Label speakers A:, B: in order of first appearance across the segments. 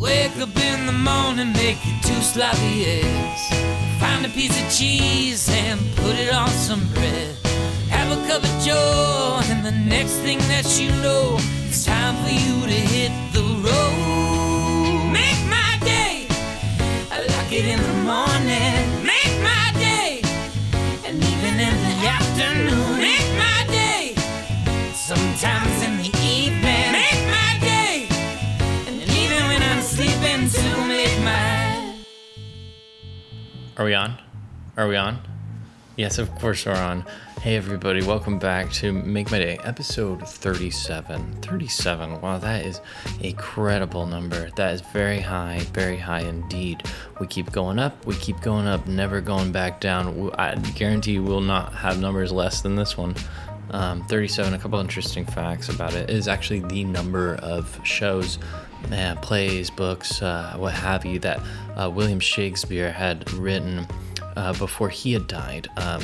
A: Wake up in the morning, make you two sloppy eggs. Find a piece of cheese and put it on some bread. Have a cup of joe, and the next thing that you know, it's time for you to hit the road. Make my day, I like it in the morning. Make my day, and even in the afternoon. Make my day, sometimes
B: Are we on? Are we on? Yes, of course we're on. Hey everybody, welcome back to Make My Day, episode 37. 37. Wow, that is a credible number. That is very high, very high indeed. We keep going up, we keep going up, never going back down. I guarantee you will not have numbers less than this one. Um, 37, a couple interesting facts about it, is actually the number of shows, uh, plays, books, uh, what have you, that uh, William Shakespeare had written uh, before he had died. Um,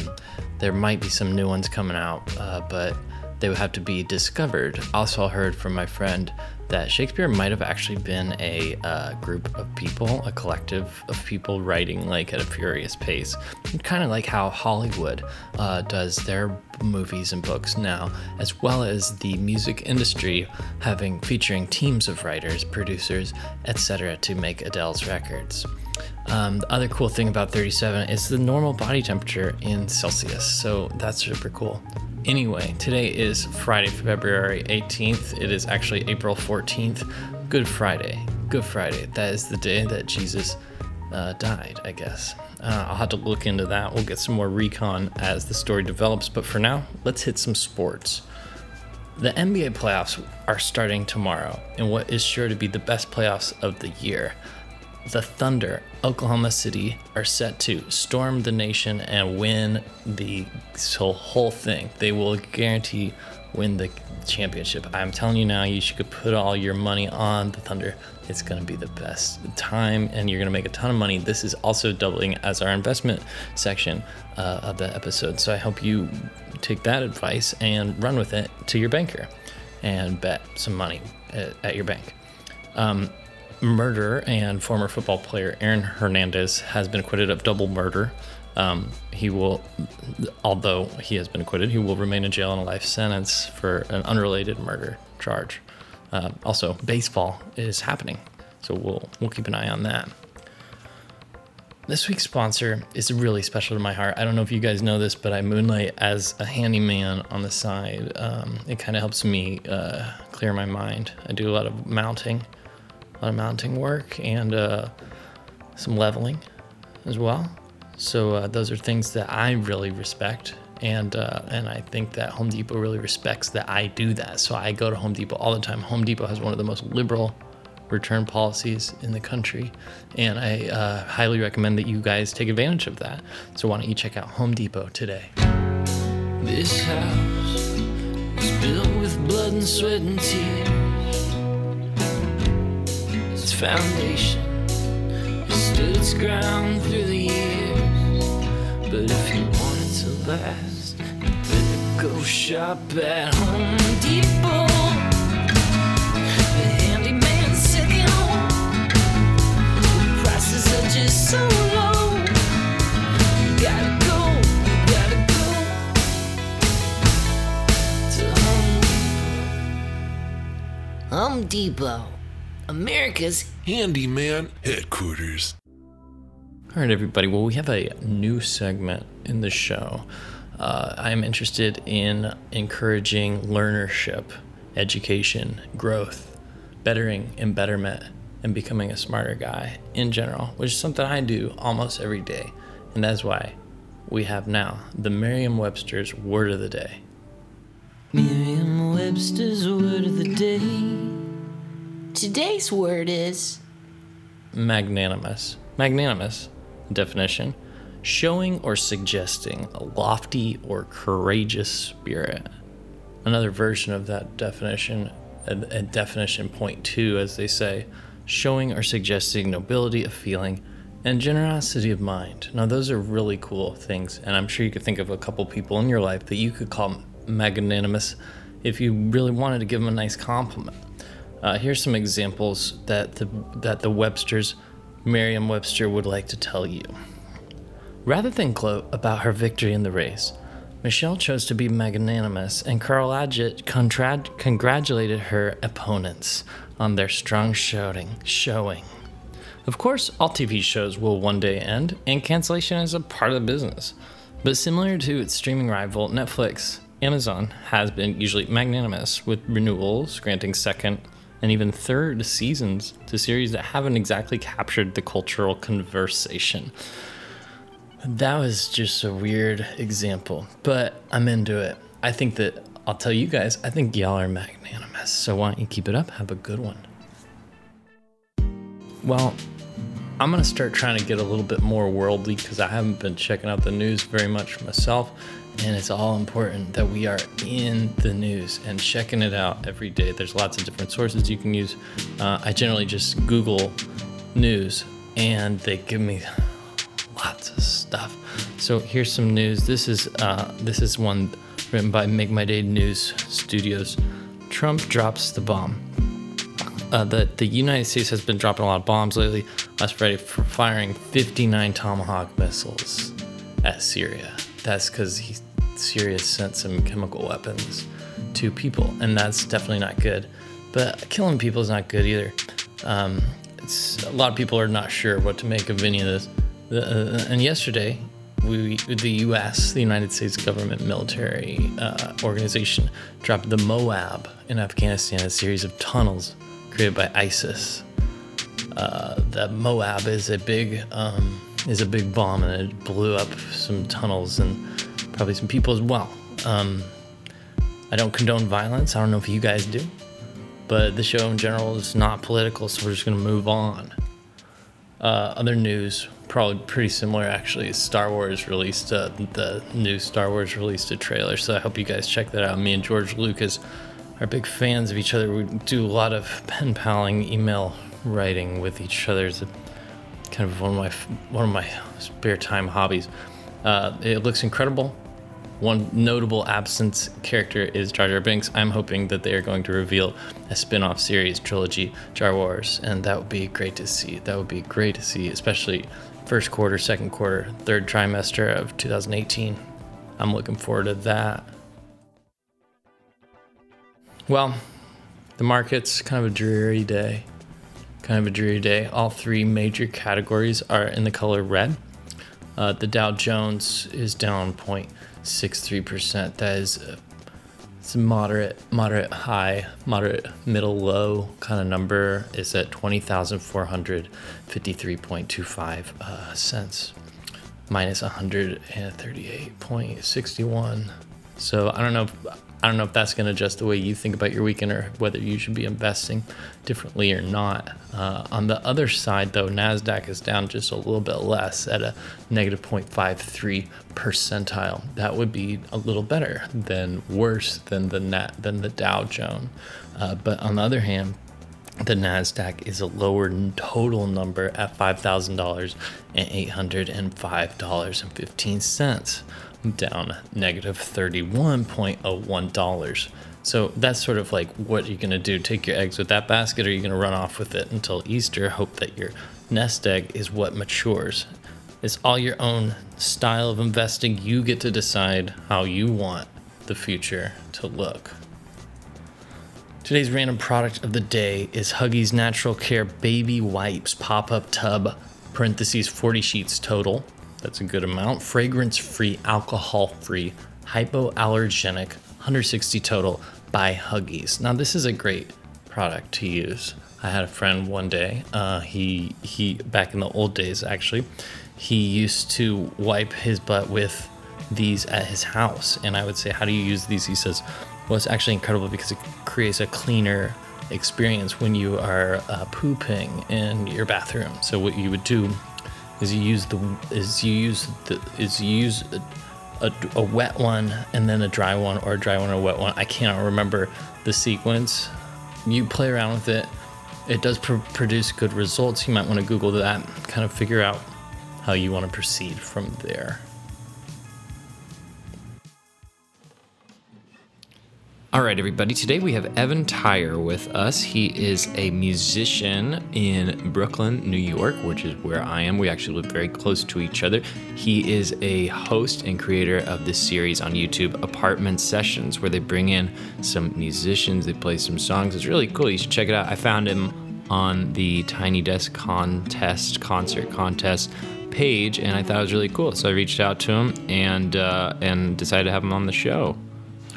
B: there might be some new ones coming out, uh, but they would have to be discovered. Also, I heard from my friend that Shakespeare might have actually been a uh, group of people, a collective of people writing like at a furious pace, kind of like how Hollywood uh, does their movies and books now, as well as the music industry having featuring teams of writers, producers, etc., to make Adele's records. Um, the other cool thing about 37 is the normal body temperature in Celsius, so that's super cool. Anyway, today is Friday, February 18th. It is actually April 14th. Good Friday. Good Friday. That is the day that Jesus uh, died, I guess. Uh, I'll have to look into that. We'll get some more recon as the story develops, but for now, let's hit some sports. The NBA playoffs are starting tomorrow in what is sure to be the best playoffs of the year the Thunder, Oklahoma City, are set to storm the nation and win the whole thing. They will guarantee win the championship. I'm telling you now, you should put all your money on the Thunder. It's going to be the best time and you're going to make a ton of money. This is also doubling as our investment section uh, of the episode. So I hope you take that advice and run with it to your banker and bet some money at, at your bank. Um, murderer and former football player Aaron Hernandez has been acquitted of double murder. Um, he will, although he has been acquitted, he will remain in jail on a life sentence for an unrelated murder charge. Uh, also, baseball is happening, so we'll we'll keep an eye on that. This week's sponsor is really special to my heart. I don't know if you guys know this, but I moonlight as a handyman on the side. Um, it kind of helps me uh, clear my mind. I do a lot of mounting a lot of mounting work and uh, some leveling as well. So uh, those are things that I really respect, and uh, and I think that Home Depot really respects that I do that. So I go to Home Depot all the time. Home Depot has one of the most liberal return policies in the country, and I uh, highly recommend that you guys take advantage of that. So why don't you check out Home Depot today?
A: This house was built with blood and sweat and tears. Foundation has stood its ground through the years. But if you want it to last, you better go shop at Home Depot. The handyman's second home. The prices are just so low. You gotta go, you gotta go to Home Depot. Home Depot, America's
C: Handyman Headquarters.
B: All right, everybody. Well, we have a new segment in the show. Uh, I'm interested in encouraging learnership, education, growth, bettering and betterment, and becoming a smarter guy in general, which is something I do almost every day. And that's why we have now the Merriam Webster's Word of the Day.
A: Merriam Webster's word of the day. Today's word is
B: magnanimous. Magnanimous definition showing or suggesting a lofty or courageous spirit. Another version of that definition, a, a definition point two, as they say, showing or suggesting nobility of feeling and generosity of mind. Now, those are really cool things, and I'm sure you could think of a couple people in your life that you could call magnanimous if you really wanted to give them a nice compliment. Uh, here's some examples that the that the Webster's Merriam-Webster would like to tell you. Rather than gloat about her victory in the race, Michelle chose to be magnanimous, and Carl Adget contra- congratulated her opponents on their strong showing. Of course, all TV shows will one day end, and cancellation is a part of the business. But similar to its streaming rival, Netflix, Amazon has been usually magnanimous with renewals, granting second and even third seasons to series that haven't exactly captured the cultural conversation. That was just a weird example, but I'm into it. I think that I'll tell you guys, I think y'all are magnanimous. So why don't you keep it up? Have a good one. Well, I'm going to start trying to get a little bit more worldly because I haven't been checking out the news very much myself. And it's all important that we are in the news and checking it out every day. There's lots of different sources you can use. Uh, I generally just Google news and they give me lots of stuff. So here's some news. This is uh, this is one written by Make My Day News Studios. Trump drops the bomb. Uh, the the United States has been dropping a lot of bombs lately. Last Friday, for firing 59 Tomahawk missiles at Syria. That's because Syria sent some chemical weapons to people, and that's definitely not good. But killing people is not good either. Um, a lot of people are not sure what to make of any of this. Uh, and yesterday, we, the U.S., the United States government military uh, organization, dropped the Moab in Afghanistan, a series of tunnels created by ISIS. Uh, the Moab is a big um, is a big bomb, and it blew up some tunnels and probably some people as well. Um, I don't condone violence. I don't know if you guys do, but the show in general is not political, so we're just gonna move on. Uh, other news, probably pretty similar actually. Star Wars released uh, the new Star Wars released a trailer, so I hope you guys check that out. Me and George Lucas are big fans of each other. We do a lot of pen paling, email writing with each other. It's kind of one of my one of my spare time hobbies. Uh, it looks incredible. One notable absence character is Jar Jar Binks. I'm hoping that they are going to reveal a spin off series trilogy, Jar Wars, and that would be great to see. That would be great to see, especially first quarter, second quarter, third trimester of 2018. I'm looking forward to that. Well, the market's kind of a dreary day. Kind of a dreary day. All three major categories are in the color red. Uh, the Dow Jones is down 0.63%. That is a, it's a moderate, moderate high, moderate middle low kind of number. Is at 20,453.25 uh, cents, minus 138.61. So I don't know. If, I don't know if that's going to adjust the way you think about your weekend or whether you should be investing differently or not. Uh, on the other side, though, NASDAQ is down just a little bit less at a negative 0.53 percentile. That would be a little better than worse than the, Nat, than the Dow Jones. Uh, but on the other hand, the NASDAQ is a lower total number at $5,000 and $805.15 down negative $31.01. So that's sort of like what you're going to do. Take your eggs with that basket, or you're going to run off with it until Easter. Hope that your nest egg is what matures. It's all your own style of investing. You get to decide how you want the future to look. Today's random product of the day is Huggies Natural Care Baby Wipes Pop Up Tub, parentheses 40 sheets total. That's a good amount. Fragrance free, alcohol free, hypoallergenic, 160 total by Huggies. Now, this is a great product to use. I had a friend one day. Uh, he he back in the old days actually, he used to wipe his butt with these at his house, and I would say, "How do you use these?" He says, "Well, it's actually incredible because it creates a cleaner experience when you are uh, pooping in your bathroom. So what you would do is you use the is you use the is you use a, a, a, wet one and then a dry one or a dry one or a wet one. I cannot remember the sequence. You play around with it. It does pr- produce good results. You might want to Google that, kind of figure out how you want to proceed from there.
A: All right, everybody. Today we have Evan Tyre with us. He is a musician in Brooklyn, New York, which is where I am. We actually live very close to each other. He is a host and creator of this series on YouTube, Apartment Sessions, where they bring in some musicians, they play some songs. It's really cool. You should check it out. I found him on the Tiny Desk contest, concert contest page, and I thought it was really cool. So I reached out to him and uh, and decided to have him on the show.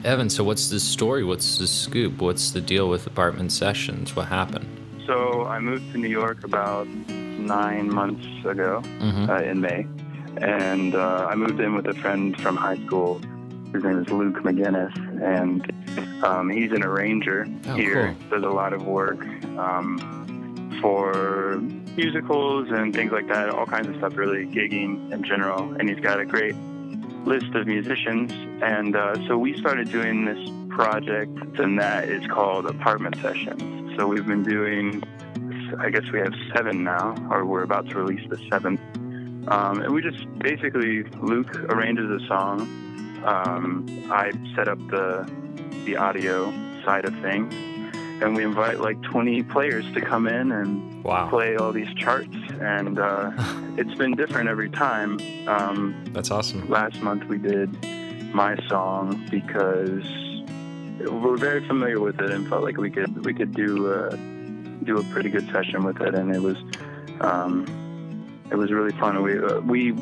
A: Evan, so what's the story? What's the scoop? What's the deal with apartment sessions? What happened?
D: So I moved to New York about nine months ago
A: Mhm.
D: uh, in May, and uh, I moved in with a friend from high school. His name is Luke McGinnis, and um, he's an arranger
A: Oh,
D: here. Does a lot of work um, for musicals and things like that, all kinds of stuff, really gigging in general. And he's got a great list of musicians. And uh, so we started doing this project, and that is called Apartment Sessions. So we've been doing, I guess we have seven now, or we're about to release the seventh. Um, and we just basically, Luke arranges a song. Um, I set up the the audio side of things, and we invite like 20 players to come in and
A: Wow.
D: play all these charts. And uh, it's been different every time. Um,
A: That's awesome.
D: last month we did my song because we're very familiar with it and felt like we could we could do a, do a pretty good session with it and it was um, it was really fun we uh, we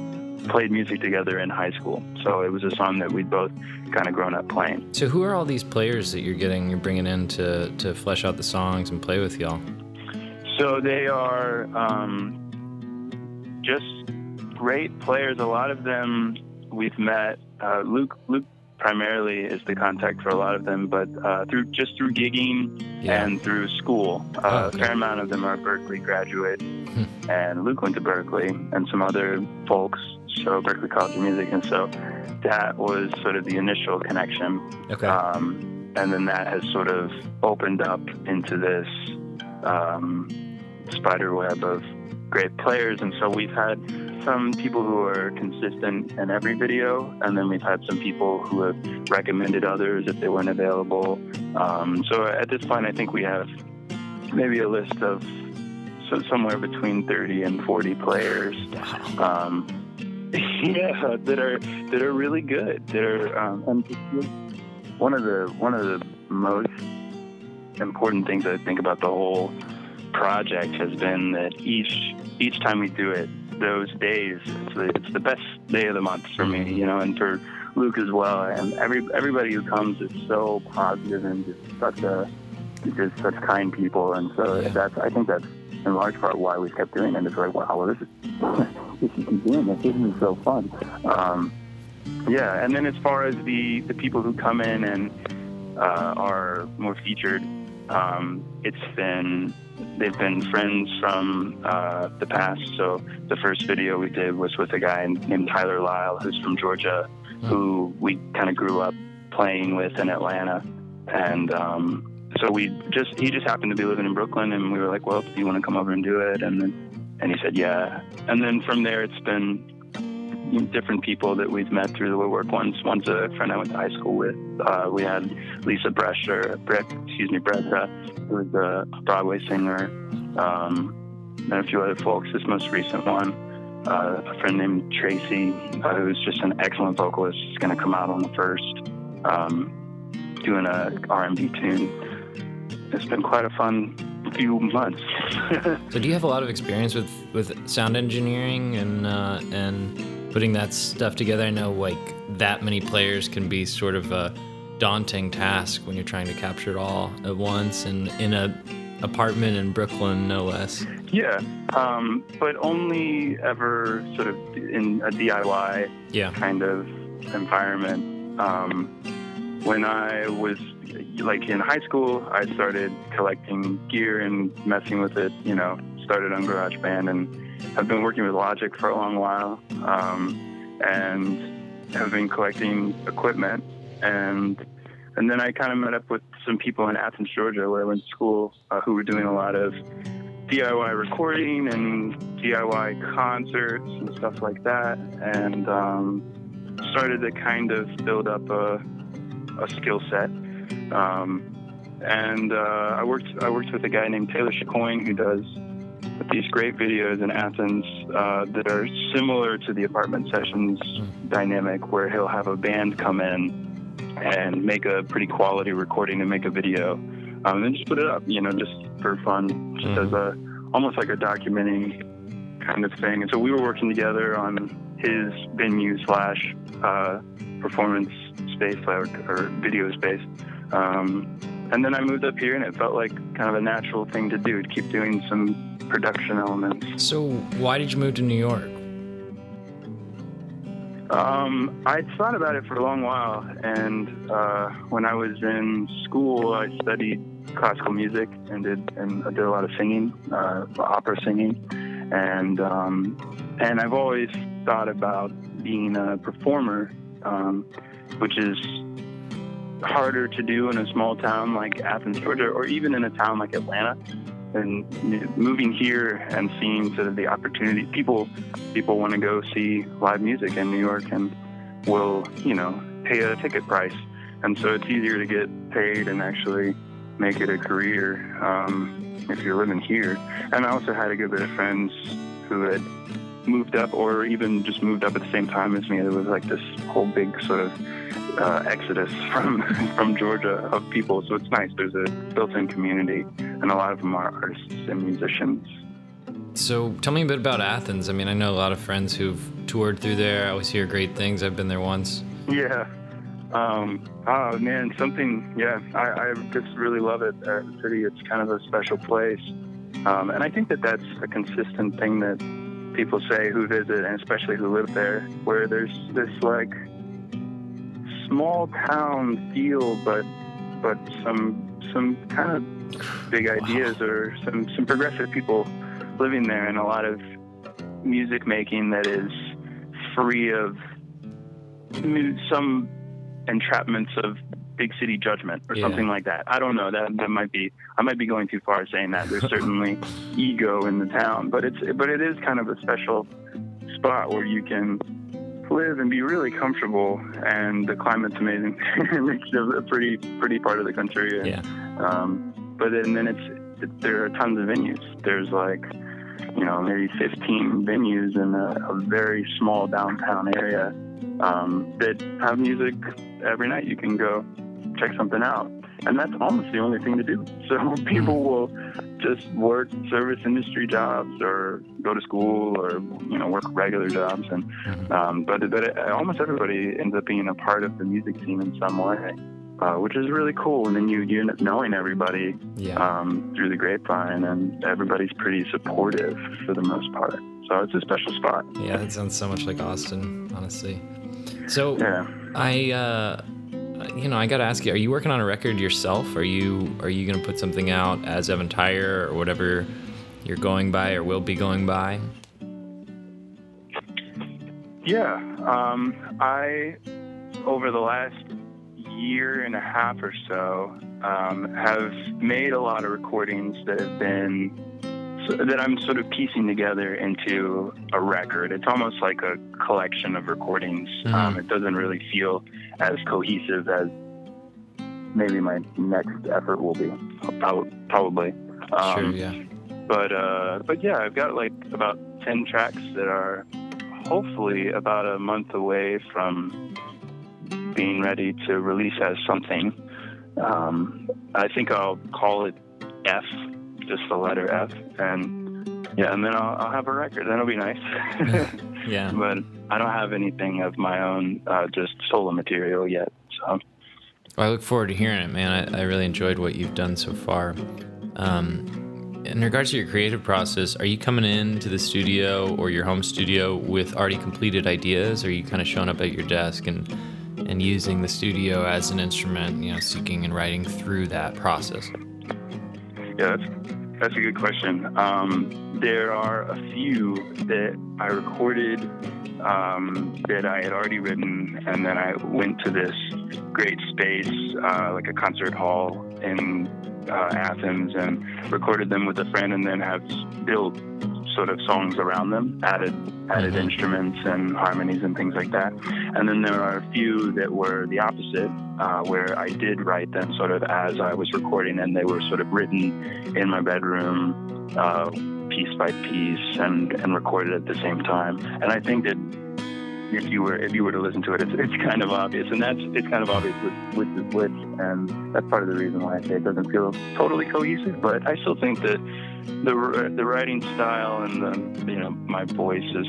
D: played music together in high school so it was a song that we'd both kind of grown up playing
A: So who are all these players that you're getting, you're bringing in to, to flesh out the songs and play with y'all?
D: So they are um, just great players. A lot of them we've met. Uh, Luke, Luke primarily is the contact for a lot of them, but uh, through just through gigging
A: Yeah.
D: and through school, uh,
A: Oh, okay.
D: a fair amount of them are Berklee graduates. and Luke went to Berklee, and some other folks. So Berklee College of Music, and so that was sort of the initial connection.
A: Okay.
D: Um, and then that has sort of opened up into this um, spider web of great players. And so we've had some people who are consistent in every video, and then we've had some people who have recommended others if they weren't available. Um, so at this point, I think we have maybe a list of so somewhere between 30 and 40 players. Um, yeah, that are that are really good. That are um, one of the one of the most important things I think about the whole project has been that each each time we do it, those days it's the, it's the best day of the month for me, you know, and for Luke as well. And every everybody who comes is so positive and just such a just such kind people, and so that's I think that's in large part why we kept doing it. It's like wow, well, this is this is doing this. This is so fun. Um, yeah, and then as far as the the people who come in and uh, are more featured, um, it's been they've been friends from uh, the past. So the first video we did was with a guy named Tyler Lyle, who's from Georgia, who we kind of grew up playing with in Atlanta, and um, so we just he just happened to be living in Brooklyn, and we were like, well, do you want to come over and do it? And then and he said, yeah. And then from there, it's been different people that we've met through the woodwork. One's one's a friend I went to high school with. Uh, we had Lisa Brescher, Bre- excuse me, Bretta, who was a Broadway singer, um, and a few other folks. This most recent one, uh, a friend named Tracy, uh, who's just an excellent vocalist, is going to come out on the first, um, doing a R&B tune. It's been quite a fun few months.
A: So do you have a lot of experience with, with sound engineering and uh, and putting that stuff together? I know like that many players can be sort of a daunting task when you're trying to capture it all at once and in a apartment in Brooklyn, no less.
D: Yeah, um, but only ever sort of in a DIY
A: Yeah.
D: kind of environment. Um, when I was like in high school, I started collecting gear and messing with it. You know, started on GarageBand and I've been working with Logic for a long while, um, and have been collecting equipment and. And then I kind of met up with some people in Athens, Georgia, where I went to school, uh, who were doing a lot of DIY recording and DIY concerts and stuff like that, and um, started to kind of build up a, a skill set. Um, and uh, I worked I worked with a guy named Taylor Chicoine who does these great videos in Athens uh, that are similar to the apartment sessions dynamic, where he'll have a band come in and make a pretty quality recording and make a video, um, and just put it up, you know, just for fun, just
B: Mhm.
D: as a almost like a documenting kind of thing. And so we were working together on his venue slash uh, performance space or, or video space. Um, and then I moved up here, and it felt like kind of a natural thing to do to keep doing some production elements.
B: So, why did you move to New York?
D: Um, I'd thought about it for a long while, and uh, when I was in school, I studied classical music and did and I did a lot of singing, uh, opera singing, and um, and I've always thought about being a performer, um, which is harder to do in a small town like Athens, Georgia, or even in a town like Atlanta. And moving here and seeing sort of the opportunity, people people want to go see live music in New York and will, you know, pay a ticket price. And so it's easier to get paid and actually make it a career um, if you're living here. And I also had a good bit of friends who had moved up or even just moved up at the same time as me. There was like this whole big sort of uh, exodus from from Georgia of people. So it's nice. There's a built-in community, and a lot of them are artists and musicians.
B: So, tell me a bit about Athens. I mean, I know a lot of friends who've toured through there. I always hear great things. I've been there once.
D: Yeah. Um, oh man, something. Yeah, I, I just really love it. Uh, the city. It's kind of a special place, um, and I think that that's a consistent thing that people say who visit, and especially who live there, where there's this like small town feel, but but some some kind of big ideas or some some progressive people living there, and a lot of music making that is free of some entrapments of big city judgment or
B: Yeah.
D: something like that. I don't know. That that might be I might be going too far saying that. There's certainly ego in the town, but it's but it is kind of a special spot where you can live and be really comfortable and the climate's amazing. it's a pretty pretty part of the country. And,
B: Yeah.
D: Um, but then, then it's it, there are tons of venues. There's like you know maybe 15 venues in a, a very small downtown area um, that have music every night. You can go check something out, and that's almost the only thing to do. So people will just work service industry jobs or go to school or you know work regular jobs, and
B: Mhm.
D: um, but but it, almost everybody ends up being a part of the music scene in some way. Uh, which is really cool, and then you you end up knowing everybody
B: Yeah.
D: um, through the grapevine, and everybody's pretty supportive for the most part. So it's a special spot.
B: Yeah, it sounds so much like Austin, honestly. So,
D: Yeah.
B: I, uh, you know, I gotta ask you: Are you working on a record yourself? Are you are you gonna put something out as Evan Tyre or whatever you're going by or will be going by?
D: Yeah. Um, I, over the last year and a half or so, um, have made a lot of recordings that have been that I'm sort of piecing together into a record. It's almost like a collection of recordings. Um,
B: Mhm.
D: it doesn't really feel as cohesive as maybe my next effort will be. Prob- Probably. Um,
B: sure. Yeah.
D: but uh, but yeah, I've got like about ten tracks that are hopefully about a month away from being ready to release as something. Um, I think I'll call it F, just the letter F, and yeah, and then I'll, I'll have a record. That'll be nice.
B: Yeah.
D: but I don't have anything of my own, uh, just solo material yet. So
B: Well, I look forward to hearing it, man. I, I really enjoyed what you've done so far. Um, in regards to your creative process, are you coming into the studio or your home studio with already completed ideas? Or are you kind of showing up at your desk and and using the studio as an instrument, you know, seeking and writing through that process?
D: Yeah, that's, that's a good question. Um, there are a few that I recorded um, that I had already written, and then I went to this great space, uh, like a concert hall in uh, Athens, and recorded them with a friend, and then have built sort of songs around them, added added
B: Mhm.
D: instruments and harmonies and things like that. And then there are a few that were the opposite, uh, where I did write them sort of as I was recording, and they were sort of written in my bedroom, uh, piece by piece, and and recorded at the same time. And I think that if you were if you were to listen to it, it's, it's kind of obvious, and that's it's kind of obvious with which is which, and that's part of the reason why I say it doesn't feel totally cohesive. But I still think that the the writing style and the you know my voice is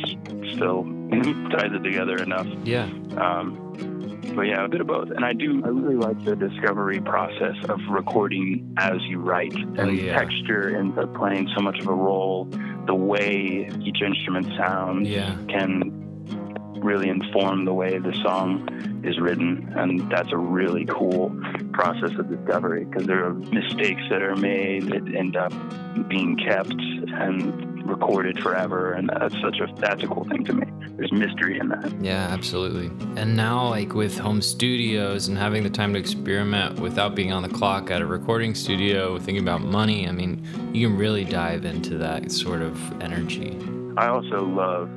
D: still ties it together enough.
B: Yeah.
D: Um, but yeah, a bit of both. And I do, I really like the discovery process of recording as you write. And
B: Oh, yeah.
D: texture ends up playing so much of a role. The way each instrument sounds
B: Yeah.
D: can really inform the way the song is written. And that's a really cool process of discovery because there are mistakes that are made that end up being kept and recorded forever. And that's such a, that's a cool thing to me. There's mystery in that.
B: Yeah, absolutely. And now, like with home studios and having the time to experiment without being on the clock at a recording studio, thinking about money, I mean, you can really dive into that sort of energy.
D: I also love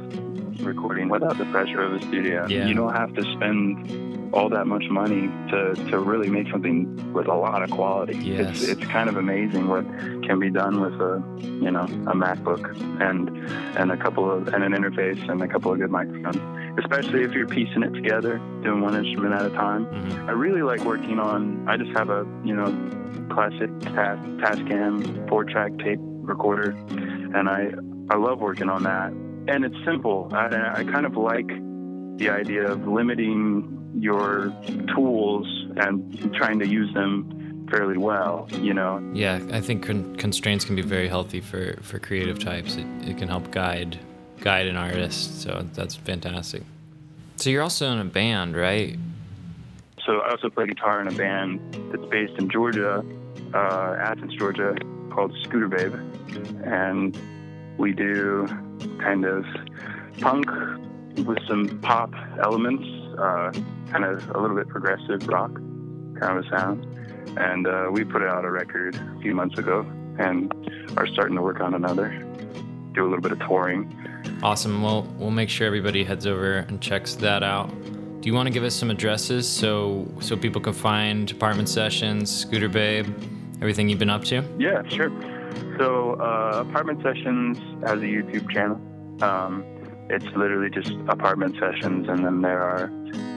D: recording without the pressure of a studio.
B: Yeah.
D: You don't have to spend all that much money to, to really make something with a lot of quality.
B: Yes.
D: It's it's kind of amazing what can be done with a you know a MacBook and and a couple of and an interface and a couple of good microphones. Especially if you're piecing it together, doing one instrument at a time.
B: Mhm.
D: I really like working on. I just have a you know classic Tas- Tascam four track tape recorder, and I I love working on that. And it's simple. I, I kind of like the idea of limiting your tools and trying to use them fairly well. You know,
B: Yeah, I think con- constraints can be very healthy for, for creative types. It, it can help guide guide an artist, so that's fantastic. So you're also in a band, right?
D: So I also play guitar in a band that's based in Georgia, uh, Athens, Georgia, called Scooter Babe, and we do kind of punk with some pop elements, uh, kind of a little bit progressive rock kind of a sound. And uh, we put out a record a few months ago, and are starting to work on another. Do a little bit of touring.
B: Awesome. Well, we'll make sure everybody heads over and checks that out. Do you want to give us some addresses so so people can find apartment sessions, Scooter Babe, everything you've been up to?
D: Yeah, sure. So, uh, Apartment Sessions has a YouTube channel. Um, it's literally just apartment sessions, and then there are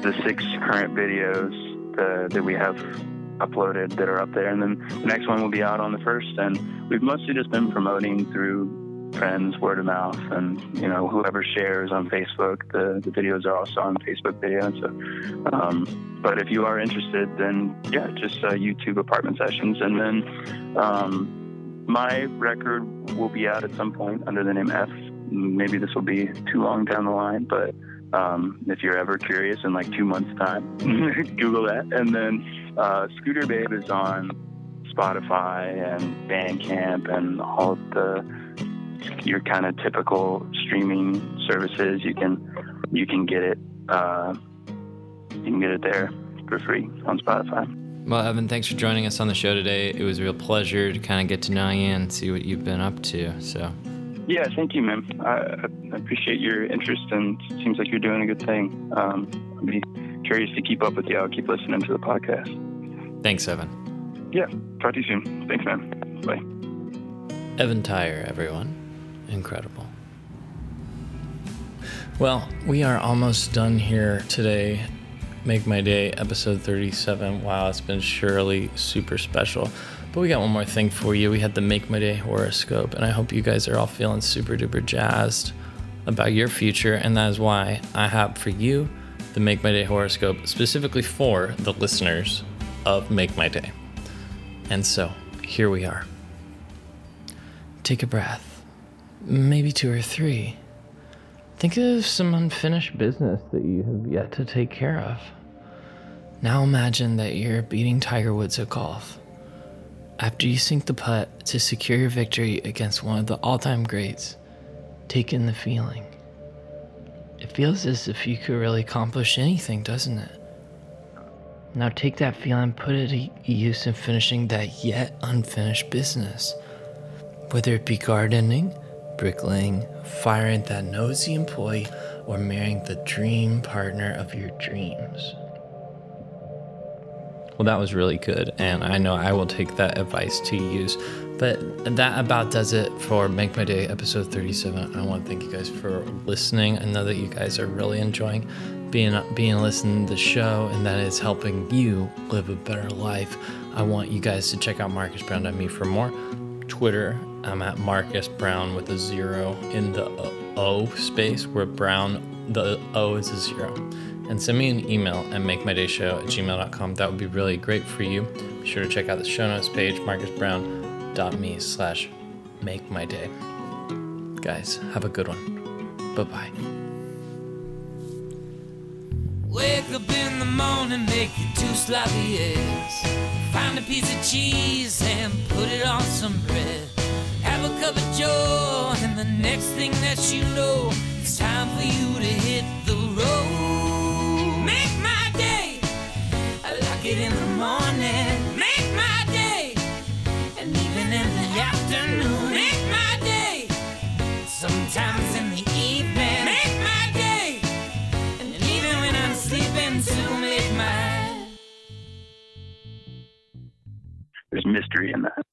D: the six current videos that, that we have uploaded that are up there, and then the next one will be out on the first. And we've mostly just been promoting through friends, word of mouth, and you know whoever shares on Facebook. The the videos are also on Facebook video, so. Um, but if you are interested, then yeah, just uh, YouTube apartment sessions, and then. Um, my record will be out at some point under the name F. Maybe this will be too long down the line, but um, if you're ever curious in like two months' time, Google that. And then uh, Scooter Babe is on Spotify and Bandcamp and all the your kind of typical streaming services. You can you can get it uh, you can get it there for free on Spotify.
B: Well, Evan, thanks for joining us on the show today. It was a real pleasure to kind of get to know you and see what you've been up to. So,
D: Yeah, thank you, man. I, I appreciate your interest, and it seems like you're doing a good thing. Um, I'll be curious to keep up with you. I'll keep listening to the podcast.
B: thanks, Evan.
D: Yeah, talk to you soon. Thanks, man. Bye.
B: Evan Tyre, everyone. Incredible. Well, we are almost done here today. Make My Day, episode 37. Wow, it's been surely super special. But we got one more thing for you. We had the Make My Day horoscope, and I hope you guys are all feeling super duper jazzed about your future. And that is why I have for you the Make My Day horoscope specifically for the listeners of Make My Day. And so, here we are. Take a breath, maybe two or three. Think of some unfinished business that you have yet to take care of. Now imagine that you're beating Tiger Woods at golf. After you sink the putt to secure your victory against one of the all time greats, take in the feeling. It feels as if you could really accomplish anything, doesn't it? Now take that feeling, put it to use in finishing that yet unfinished business. Whether it be gardening, bricklaying, firing that nosy employee, or marrying the dream partner of your dreams. Well, that was really good, and I know I will take that advice to use. But that about does it for Make My Day episode 37. I want to thank you guys for listening. I know that you guys are really enjoying being being listening to the show, and that is helping you live a better life. I want you guys to check out MarcusBrown.me for more. Twitter, I'm at Marcus Brown with a zero in the O space, where Brown, the O is a zero. And send me an email at makemydayshow at gmail.com. That would be really great for you. Be sure to check out the show notes page, marcusbrown.me slash make my day. Guys, have a good one. Bye bye.
A: Wake up in the morning, make two sloppy eggs. Find a piece of cheese and put it on some bread. Have a joe, and the next thing that you know, it's time for you to hit the road. Make my day, I like it in the morning. Make my day, and even in the afternoon. Make my day, sometimes in the evening. Make my day, and even when I'm sleeping to make my
D: There's mystery in that.